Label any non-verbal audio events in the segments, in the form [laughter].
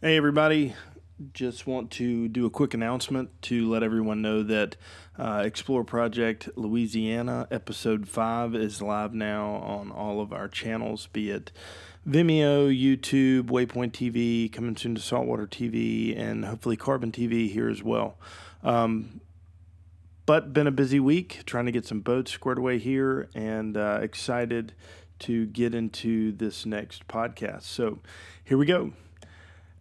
Hey, everybody. Just want to do a quick announcement to let everyone know that uh, Explore Project Louisiana episode 5 is live now on all of our channels, be it Vimeo, YouTube, Waypoint TV, coming soon to Saltwater TV, and hopefully Carbon TV here as well. Um, but been a busy week trying to get some boats squared away here and uh, excited to get into this next podcast. So here we go.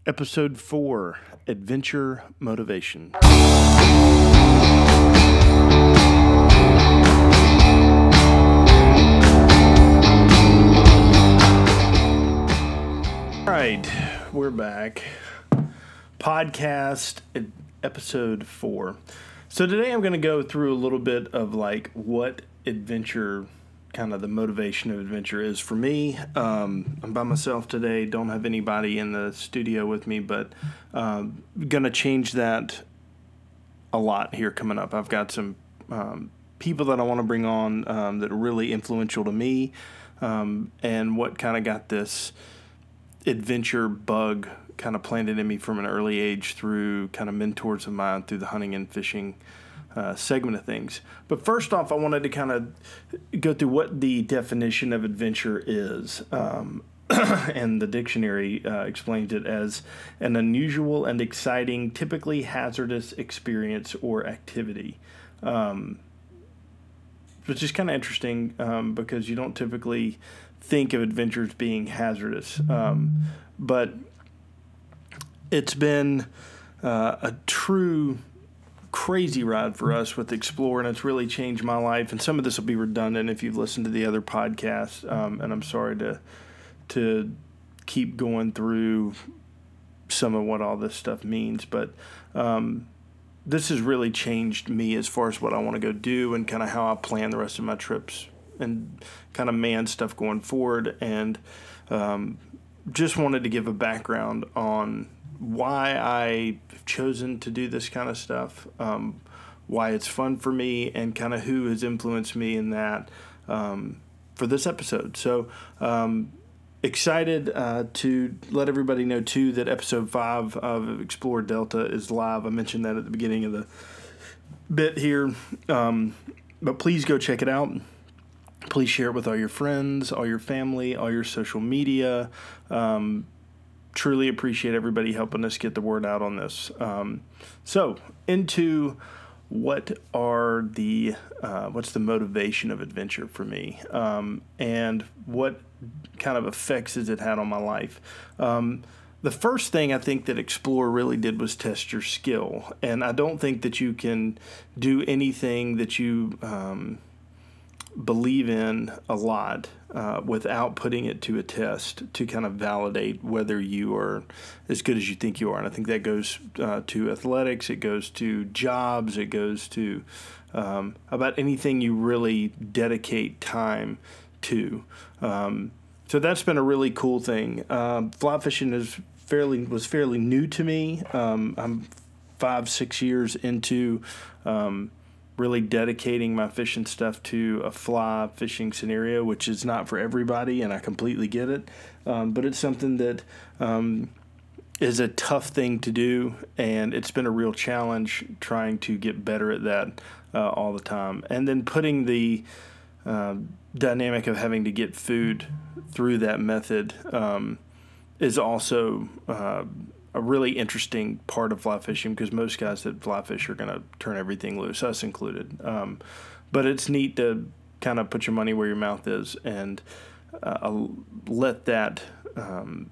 Episode 4 Adventure Motivation. All right, we're back. Podcast episode 4. So today I'm going to go through a little bit of like what adventure kind of the motivation of adventure is for me. Um, I'm by myself today, don't have anybody in the studio with me, but um, gonna change that a lot here coming up. I've got some um, people that I want to bring on um, that are really influential to me, um, and what kind of got this adventure bug kind of planted in me from an early age through kind of mentors of mine through the hunting and fishing uh, segment of things. But first off, I wanted to kind of go through what the definition of adventure is. Um, [coughs] and the dictionary uh, explains it as an unusual and exciting, typically hazardous experience or activity. Um, which is kind of interesting um, because you don't typically think of adventures being hazardous. Um, but it's been uh, a true crazy ride for us with Explore, and it's really changed my life. And some of this will be redundant if you've listened to the other podcasts. Um, and I'm sorry to to keep going through some of what all this stuff means, but um, this has really changed me as far as what I want to go do and kind of how I plan the rest of my trips and kind of man stuff going forward. And um, just wanted to give a background on why I've chosen to do this kind of stuff, um, why it's fun for me, and kind of who has influenced me in that um, for this episode. So, um, excited uh, to let everybody know too that episode five of Explore Delta is live. I mentioned that at the beginning of the bit here, um, but please go check it out. Please share it with all your friends, all your family, all your social media. Um, truly appreciate everybody helping us get the word out on this. Um, so, into what are the uh, what's the motivation of adventure for me, um, and what kind of effects has it had on my life? Um, the first thing I think that Explore really did was test your skill, and I don't think that you can do anything that you um, believe in a lot uh, without putting it to a test to kind of validate whether you are as good as you think you are. And I think that goes uh, to athletics, it goes to jobs, it goes to um, about anything you really dedicate time to. Um, so that's been a really cool thing. Um, fly fishing is fairly was fairly new to me. Um, I'm five six years into um, really dedicating my fishing stuff to a fly fishing scenario, which is not for everybody, and I completely get it. Um, but it's something that um, is a tough thing to do, and it's been a real challenge trying to get better at that uh, all the time. And then putting the uh, dynamic of having to get food through that method um, is also uh, a really interesting part of fly fishing because most guys that fly fish are going to turn everything loose, us included. Um, but it's neat to kind of put your money where your mouth is and uh, let that um,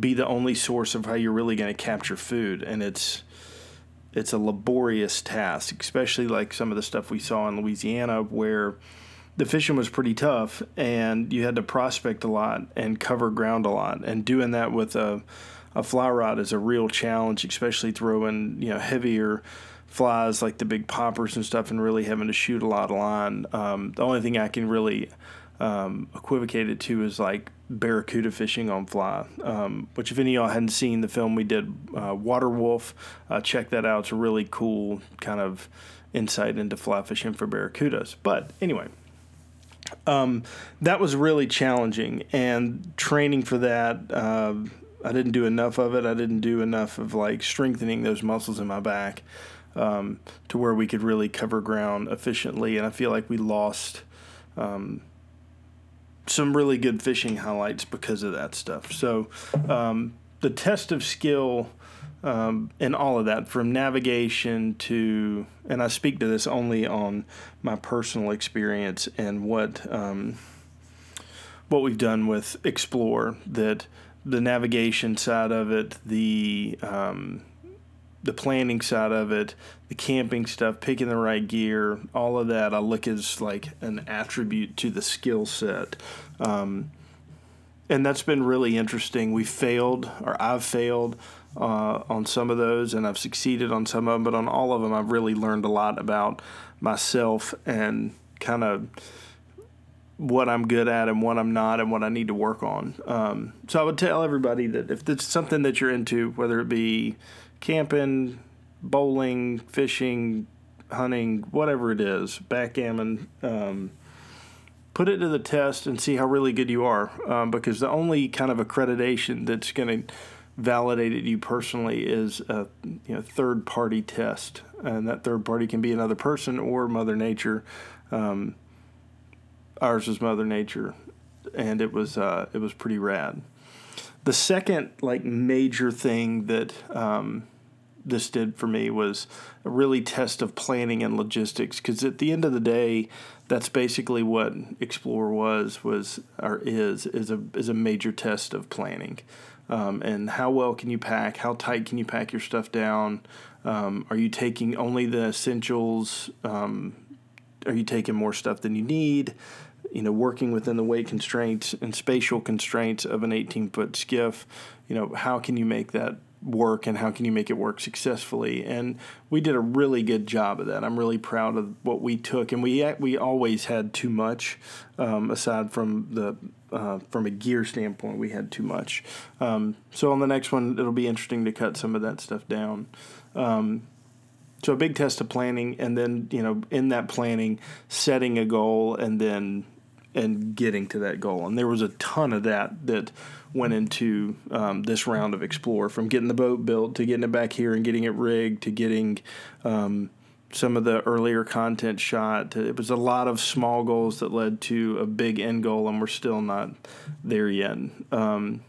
be the only source of how you're really going to capture food. And it's it's a laborious task, especially like some of the stuff we saw in Louisiana where the fishing was pretty tough and you had to prospect a lot and cover ground a lot and doing that with a a fly rod is a real challenge, especially throwing you know heavier flies like the big poppers and stuff, and really having to shoot a lot of line. Um, the only thing I can really um, equivocate it to is like barracuda fishing on fly. Um, which, if any of y'all hadn't seen the film we did, uh, Water Wolf, uh, check that out. It's a really cool kind of insight into fly fishing for barracudas. But anyway. Um, that was really challenging, and training for that uh, I didn't do enough of it. I didn't do enough of like strengthening those muscles in my back um, to where we could really cover ground efficiently. And I feel like we lost um, some really good fishing highlights because of that stuff. So um, the test of skill um, and all of that from navigation to, and I speak to this only on my personal experience and what um, what we've done with Explore. That the navigation side of it, the um, the planning side of it, the camping stuff, picking the right gear, all of that, I look as like an attribute to the skill set. Um, and that's been really interesting. We failed, or I've failed uh, on some of those, and I've succeeded on some of them, but on all of them, I've really learned a lot about myself and kind of what I'm good at and what I'm not and what I need to work on. Um, so I would tell everybody that if it's something that you're into, whether it be camping, bowling, fishing, hunting, whatever it is, backgammon, um, put it to the test and see how really good you are. Um, because the only kind of accreditation that's going to validate you personally is a you know third party test, and that third party can be another person or Mother Nature. Um, ours was Mother Nature, and it was uh, it was pretty rad. The second like major thing that um, this did for me was a really test of planning and logistics because at the end of the day that's basically what explore was was or is is a is a major test of planning. Um, and how well can you pack? How tight can you pack your stuff down? Um, are you taking only the essentials? Um, are you taking more stuff than you need you know working within the weight constraints and spatial constraints of an 18 foot skiff you know how can you make that work and how can you make it work successfully? And we did a really good job of that. I'm really proud of what we took. And we we always had too much um, aside from the uh, from a gear standpoint we had too much. Um, so on the next one it'll be interesting to cut some of that stuff down. Um, so a big test of planning and then you know in that planning setting a goal and then and getting to that goal and there was a ton of that that went into um, this round of Explore from getting the boat built to getting it back here and getting it rigged to getting um, some of the earlier content shot. It was a lot of small goals that led to a big end goal, and we're still not there yet. Um,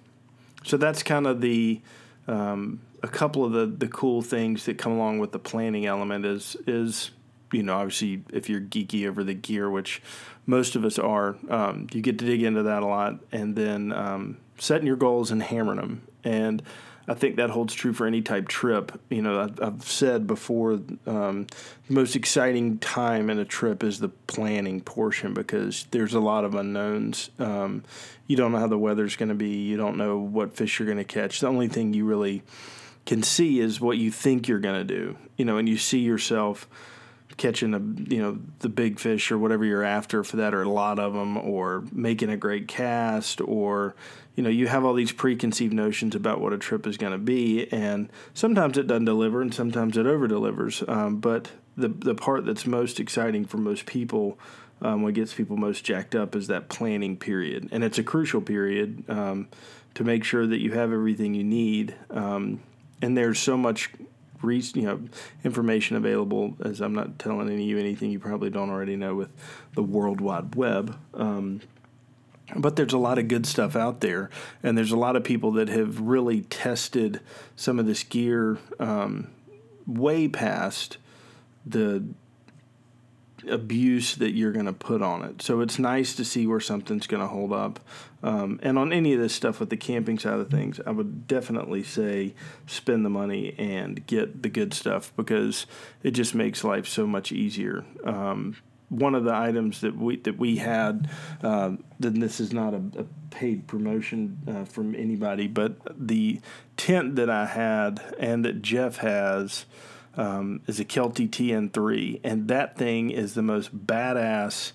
so that's kind of the um, a couple of the, the cool things that come along with the planning element is is you know obviously if you're geeky over the gear, which most of us are, um, you get to dig into that a lot, and then um, setting your goals and hammering them. And I think that holds true for any type trip. You know, I've, I've said before, um, the most exciting time in a trip is the planning portion because there's a lot of unknowns. Um, you don't know how the weather's going to be. You don't know what fish you're going to catch. The only thing you really can see is what you think you're going to do. You know, and you see yourself catching a you know the big fish or whatever you're after for that or a lot of them or making a great cast or you know you have all these preconceived notions about what a trip is going to be and sometimes it doesn't deliver and sometimes it over delivers um, but the the part that's most exciting for most people um, what gets people most jacked up is that planning period. And it's a crucial period um, to make sure that you have everything you need um, and there's so much re- you know information available. As I'm not telling any of you anything you probably don't already know with the World Wide Web. Um, but there's a lot of good stuff out there, and there's a lot of people that have really tested some of this gear um, way past the abuse that you're going to put on it. So it's nice to see where something's going to hold up. Um, and on any of this stuff with the camping side of things, I would definitely say spend the money and get the good stuff because it just makes life so much easier. Um, one of the items that we that we had, uh, then this is not a, a paid promotion uh, from anybody, but the tent that I had and that Jeff has um, is a Kelty TN3, and that thing is the most badass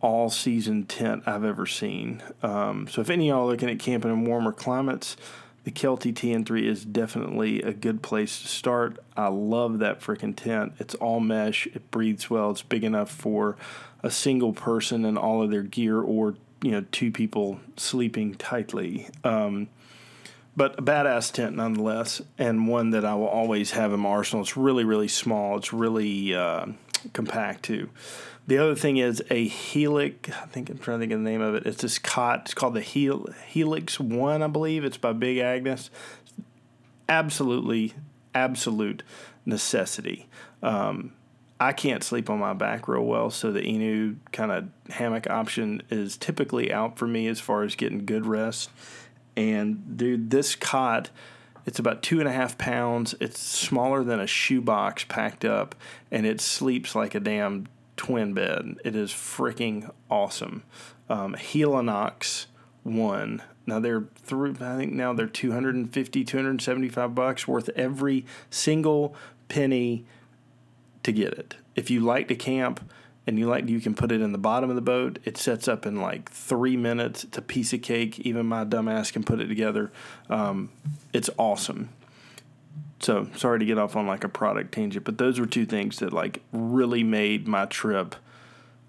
all season tent I've ever seen. Um, so if any of y'all are looking at camping in warmer climates, the Kelty TN3 is definitely a good place to start. I love that freaking tent. It's all mesh. It breathes well. It's big enough for a single person and all of their gear, or you know, two people sleeping tightly. Um, but a badass tent nonetheless, and one that I will always have in my arsenal. It's really, really small. It's really uh, compact too. The other thing is a Helix. I think I'm trying to think of the name of it. It's this cot. It's called the Hel- Helix One, I believe. It's by Big Agnes. Absolutely, absolute necessity. Um, I can't sleep on my back real well, so the ENO kind of hammock option is typically out for me as far as getting good rest. And dude, this cot, it's about two and a half pounds. It's smaller than a shoebox packed up, and it sleeps like a damn twin bed. It is freaking awesome. Um, Helinox one. Now they're through. I think now they're 250, 275 bucks worth every single penny to get it. If you like to camp and you like you can put it in the bottom of the boat, it sets up in like three minutes. It's a piece of cake. Even my dumbass can put it together. Um, it's awesome. So sorry to get off on like a product tangent, but those were two things that like really made my trip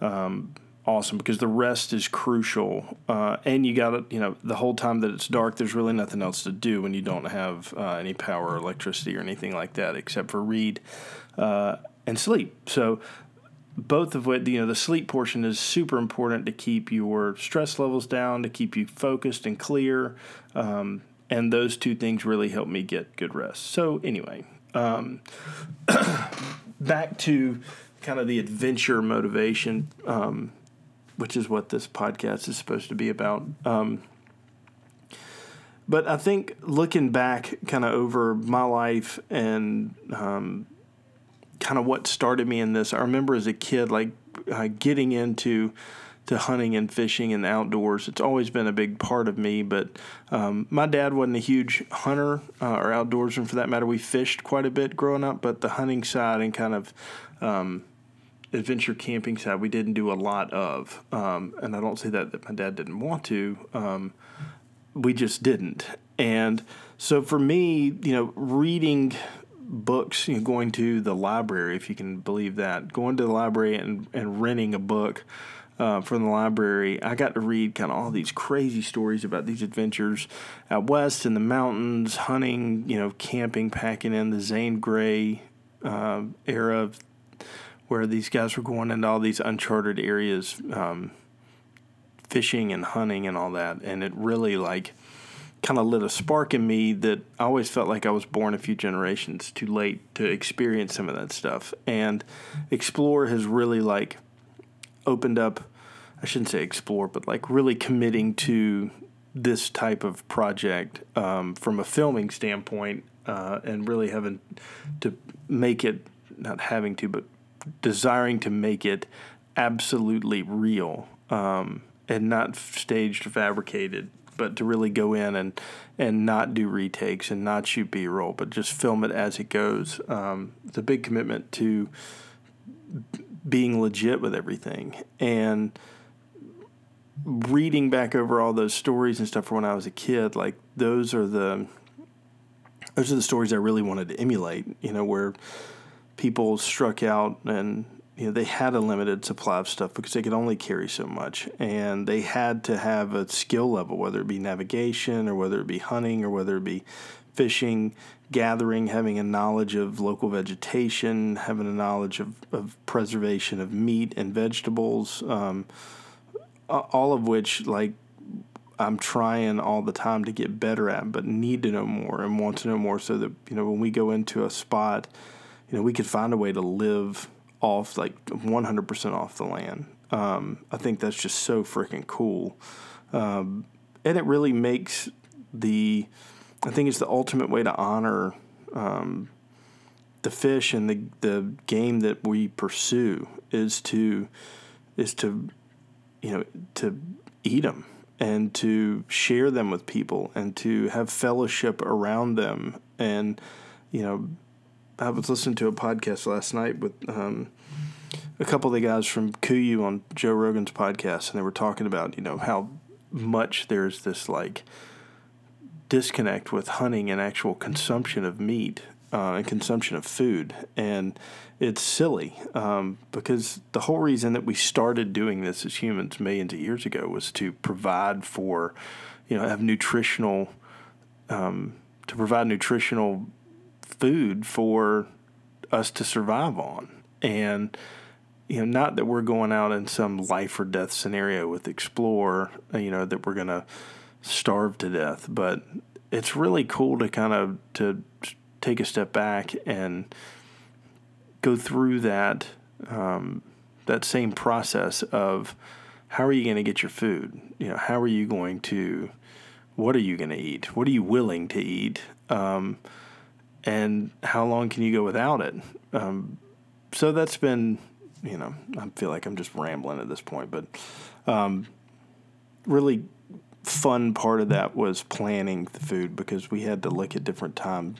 um, awesome because the rest is crucial. Uh, and you got to, you know, the whole time that it's dark, there's really nothing else to do when you don't have uh, any power or electricity or anything like that except for read uh, and sleep. So both of which, you know, the sleep portion is super important to keep your stress levels down, to keep you focused and clear. Um, and those two things really help me get good rest. So, anyway, um, [coughs] back to kind of the adventure motivation, um, which is what this podcast is supposed to be about. Um, but I think looking back kind of over my life and um, kind of what started me in this. I remember as a kid, like uh, getting into to hunting and fishing and outdoors. It's always been a big part of me. But um, my dad wasn't a huge hunter uh, or outdoorsman for that matter. We fished quite a bit growing up, but the hunting side and kind of um, adventure camping side we didn't do a lot of. Um, and I don't say that that my dad didn't want to. Um, we just didn't. And so for me, you know, reading books, you know, going to the library, if you can believe that, going to the library and, and renting a book uh, from the library, I got to read kind of all these crazy stories about these adventures out west in the mountains, hunting, you know, camping, packing in the Zane Grey uh, era where these guys were going into all these uncharted areas, um, fishing and hunting and all that. And it really like kind of lit a spark in me that I always felt like I was born a few generations too late to experience some of that stuff. And Explore has really like opened up, I shouldn't say explore, but like really committing to this type of project um, from a filming standpoint uh, and really having to make it, not having to, but desiring to make it absolutely real um, and not staged fabricated but to really go in and and not do retakes and not shoot B roll, but just film it as it goes. Um, it's a big commitment to being legit with everything and reading back over all those stories and stuff from when I was a kid. Like those are the those are the stories I really wanted to emulate. You know, where people struck out and you know they had a limited supply of stuff because they could only carry so much. And they had to have a skill level whether it be navigation or whether it be hunting or whether it be fishing gathering having a knowledge of local vegetation having a knowledge of, of preservation of meat and vegetables um, all of which like i'm trying all the time to get better at but need to know more and want to know more so that you know when we go into a spot you know we could find a way to live off like 100% off the land. Um, I think that's just so freaking cool. Um, and it really makes the, I think it's the ultimate way to honor um, the fish and the, the game that we pursue is to, is to, you know, to eat them and to share them with people and to have fellowship around them and, you know, I was listening to a podcast last night with um, a couple of the guys from KUIU on Joe Rogan's podcast, and they were talking about you know how much there's this like disconnect with hunting and actual consumption of meat uh, and consumption of food, and it's silly um, because the whole reason that we started doing this as humans millions of years ago was to provide for, you know, have nutritional um, to provide nutritional food for us to survive on. And you know, not that we're going out in some life or death scenario with Explore, you know, that we're going to starve to death, but it's really cool to kind of to take a step back and go through that um, that same process of how are you going to get your food? You know, how are you going to what are you going to eat? What are you willing to eat? Um, and how long can you go without it? Um, so that's been, you know, I feel like I'm just rambling at this point, but um, really fun part of that was planning the food because we had to look at different time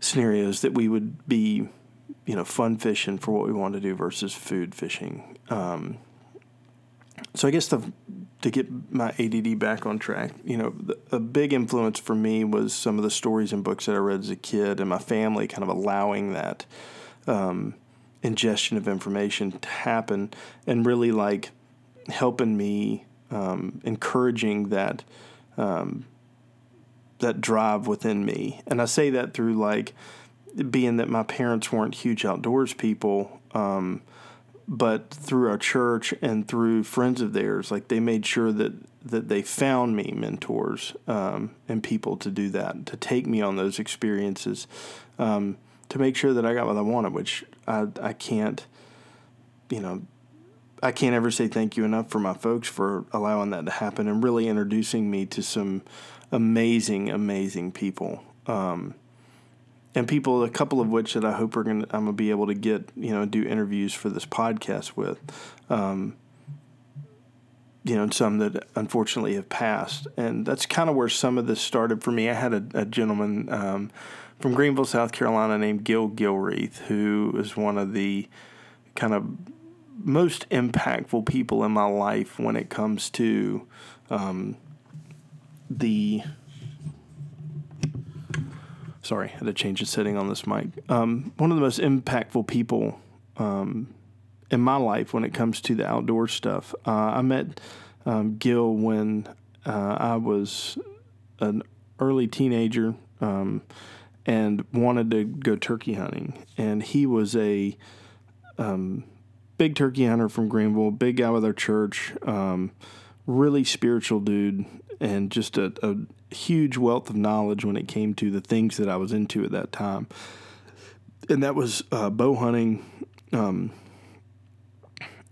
scenarios that we would be, you know, fun fishing for what we wanted to do versus food fishing. Um, so I guess the to get my ADD back on track, you know, a big influence for me was some of the stories and books that I read as a kid, and my family kind of allowing that um, ingestion of information to happen, and really like helping me, um, encouraging that um, that drive within me. And I say that through like being that my parents weren't huge outdoors people. But through our church and through friends of theirs, like they made sure that that they found me mentors um, and people to do that, to take me on those experiences, um, to make sure that I got what I wanted, which I I can't, you know, I can't ever say thank you enough for my folks for allowing that to happen and really introducing me to some amazing, amazing people. Um, and people, a couple of which that I hope are gonna, I'm gonna be able to get, you know, do interviews for this podcast with, um, you know, and some that unfortunately have passed, and that's kind of where some of this started for me. I had a, a gentleman um, from Greenville, South Carolina, named Gil Gilreath, who is one of the kind of most impactful people in my life when it comes to um, the sorry, I had to change the setting on this mic. Um, one of the most impactful people um, in my life when it comes to the outdoor stuff. Uh, I met um, Gil when uh, I was an early teenager um, and wanted to go turkey hunting, and he was a um, big turkey hunter from Greenville, big guy with our church, um, really spiritual dude, and just a, a huge wealth of knowledge when it came to the things that I was into at that time. And that was uh, bow hunting um,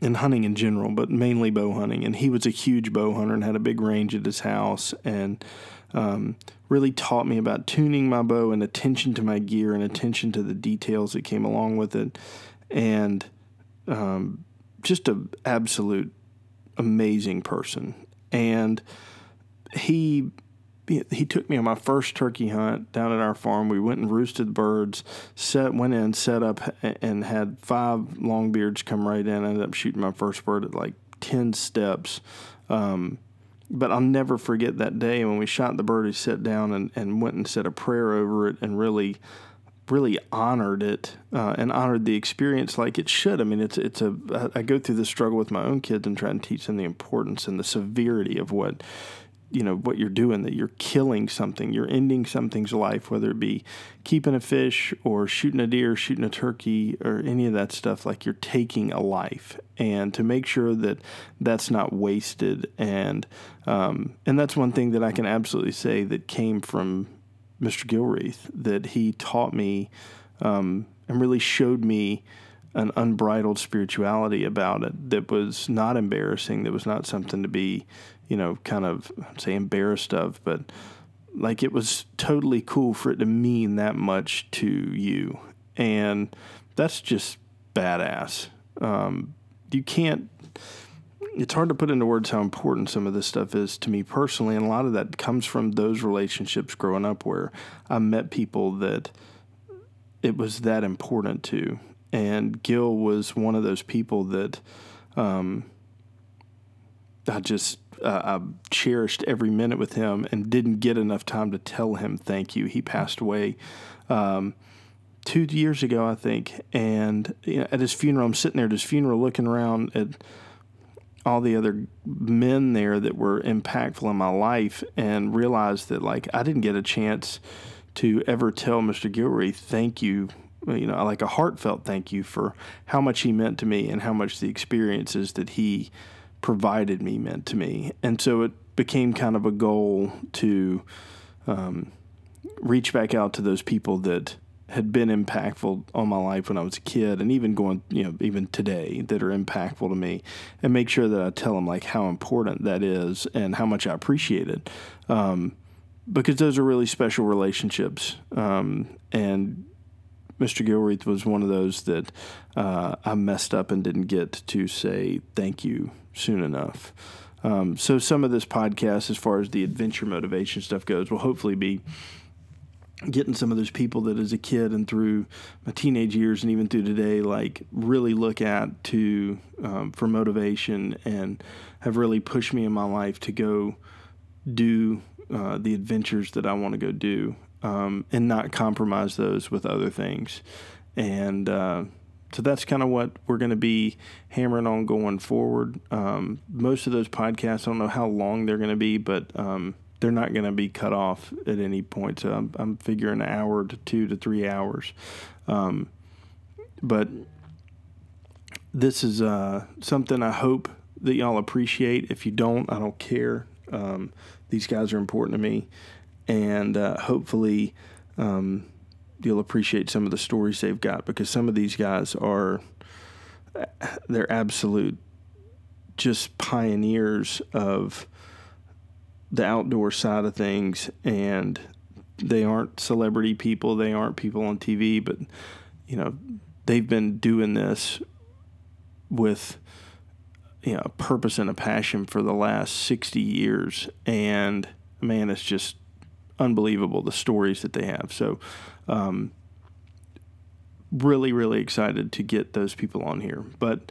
and hunting in general, but mainly bow hunting. And he was a huge bow hunter and had a big range at his house and um, really taught me about tuning my bow and attention to my gear and attention to the details that came along with it. And um, just an absolute amazing person. And he he took me on my first turkey hunt down at our farm. We went and roosted birds, set went in, set up, and had five longbeards come right in. I ended up shooting my first bird at like ten steps. Um, but I'll never forget that day when we shot the bird. He sat down and, and went and said a prayer over it and really, really honored it uh, and honored the experience like it should. I mean, it's it's a I go through the struggle with my own kids and try and teach them the importance and the severity of what you know what you're doing that you're killing something you're ending something's life whether it be keeping a fish or shooting a deer shooting a turkey or any of that stuff like you're taking a life and to make sure that that's not wasted and um, and that's one thing that I can absolutely say that came from Mr. Gilreath that he taught me um, and really showed me an unbridled spirituality about it that was not embarrassing that was not something to be you know, kind of say embarrassed of, but like it was totally cool for it to mean that much to you. And that's just badass. Um, you can't, it's hard to put into words how important some of this stuff is to me personally. And a lot of that comes from those relationships growing up where I met people that it was that important to. And Gil was one of those people that um, I just uh, I cherished every minute with him and didn't get enough time to tell him thank you. He passed away um, two years ago, I think. And you know, at his funeral, I'm sitting there at his funeral looking around at all the other men there that were impactful in my life and realized that like I didn't get a chance to ever tell Mr. Gilreath thank you you know like a heartfelt thank you for how much he meant to me and how much the experiences that he provided me meant to me and so it became kind of a goal to um, reach back out to those people that had been impactful on my life when I was a kid and even going, you know, even today that are impactful to me and make sure that I tell them like how important that is and how much I appreciate it. Um, because those are really special relationships. Um, and Mr. Gilreath was one of those that uh, I messed up and didn't get to say thank you soon enough. Um, so some of this podcast, as far as the adventure motivation stuff goes, will hopefully be getting some of those people that as a kid and through my teenage years and even through today like really look at to um, for motivation and have really pushed me in my life to go do uh, the adventures that I want to go do um, and not compromise those with other things and uh, so that's kind of what we're going to be hammering on going forward um, most of those podcasts I don't know how long they're going to be but um, they're not going to be cut off at any point. So I'm, I'm figuring an hour to two to three hours. Um, but this is uh, something I hope that y'all appreciate. If you don't, I don't care. Um, these guys are important to me, and uh, hopefully um, you'll appreciate some of the stories they've got because some of these guys are they're absolute just pioneers of the outdoor side of things. And they aren't celebrity people. They aren't people on TV but you know they've been doing this with you know a purpose and a passion for the last 60 years. And man it's just unbelievable the stories that they have. So um, really really excited to get those people on here but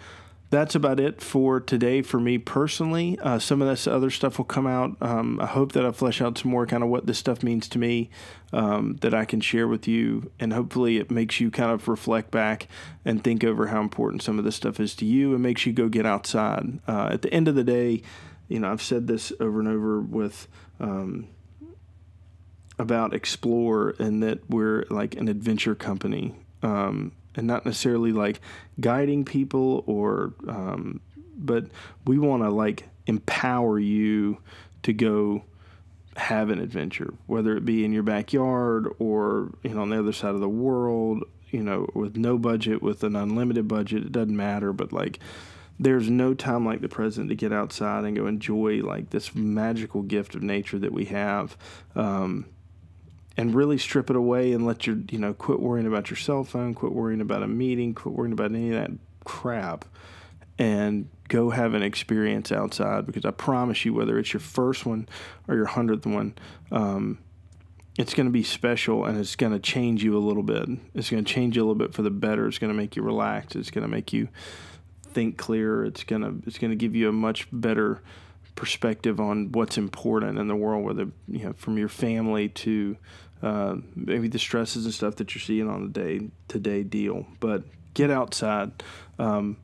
that's about it for today for me personally. Uh, some of this other stuff will come out. Um, I hope that I flesh out some more kind of what this stuff means to me um, that I can share with you, and hopefully it makes you kind of reflect back and think over how important some of this stuff is to you, and makes you go get outside. Uh, at the end of the day, you know, I've said this over and over with. Um, about explore and that we're like an adventure company um, and not necessarily like guiding people or um, but we want to like empower you to go have an adventure whether it be in your backyard or you know on the other side of the world you know with no budget with an unlimited budget it doesn't matter but like there's no time like the present to get outside and go enjoy like this magical gift of nature that we have um, and really strip it away and let your you know quit worrying about your cell phone quit worrying about a meeting quit worrying about any of that crap and go have an experience outside because i promise you whether it's your first one or your hundredth one um, it's going to be special and it's going to change you a little bit. It's going to change you a little bit for the better. It's going to make you relax it's going to make you think clearer. It's going to it's going to give you a much better perspective on what's important in the world whether you know from your family to uh, maybe the stresses and stuff that you're seeing on the day to day deal. But get outside. Um,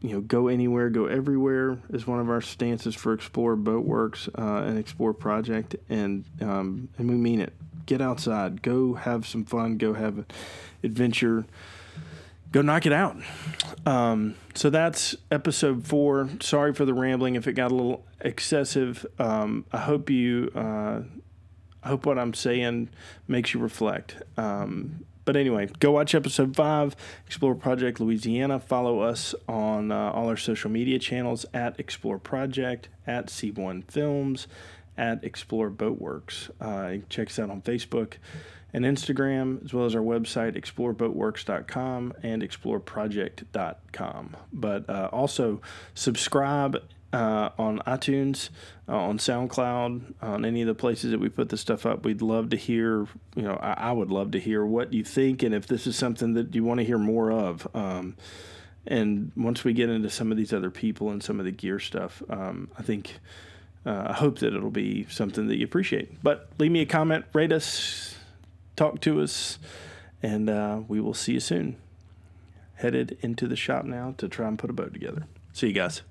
you know, go anywhere, go everywhere is one of our stances for Explore Boatworks uh, and Explore Project, and um, and we mean it. Get outside, go have some fun, go have an adventure, go knock it out. Um, so that's episode four. Sorry for the rambling if it got a little excessive. Um, I hope you uh, I hope what I'm saying makes you reflect. Um, but anyway, go watch episode five, Explore Project Louisiana. Follow us on uh, all our social media channels at Explore Project, at C1 Films, at Explore Boatworks. Uh, check us out on Facebook and Instagram, as well as our website, exploreboatworks.com and exploreproject.com. But uh, also subscribe uh, on iTunes, uh, on SoundCloud, on any of the places that we put the stuff up. We'd love to hear, you know, I, I would love to hear what you think and if this is something that you want to hear more of. Um, and once we get into some of these other people and some of the gear stuff, um, I think, uh, I hope that it'll be something that you appreciate. But leave me a comment, rate us, talk to us, and uh, we will see you soon. Headed into the shop now to try and put a boat together. See you guys.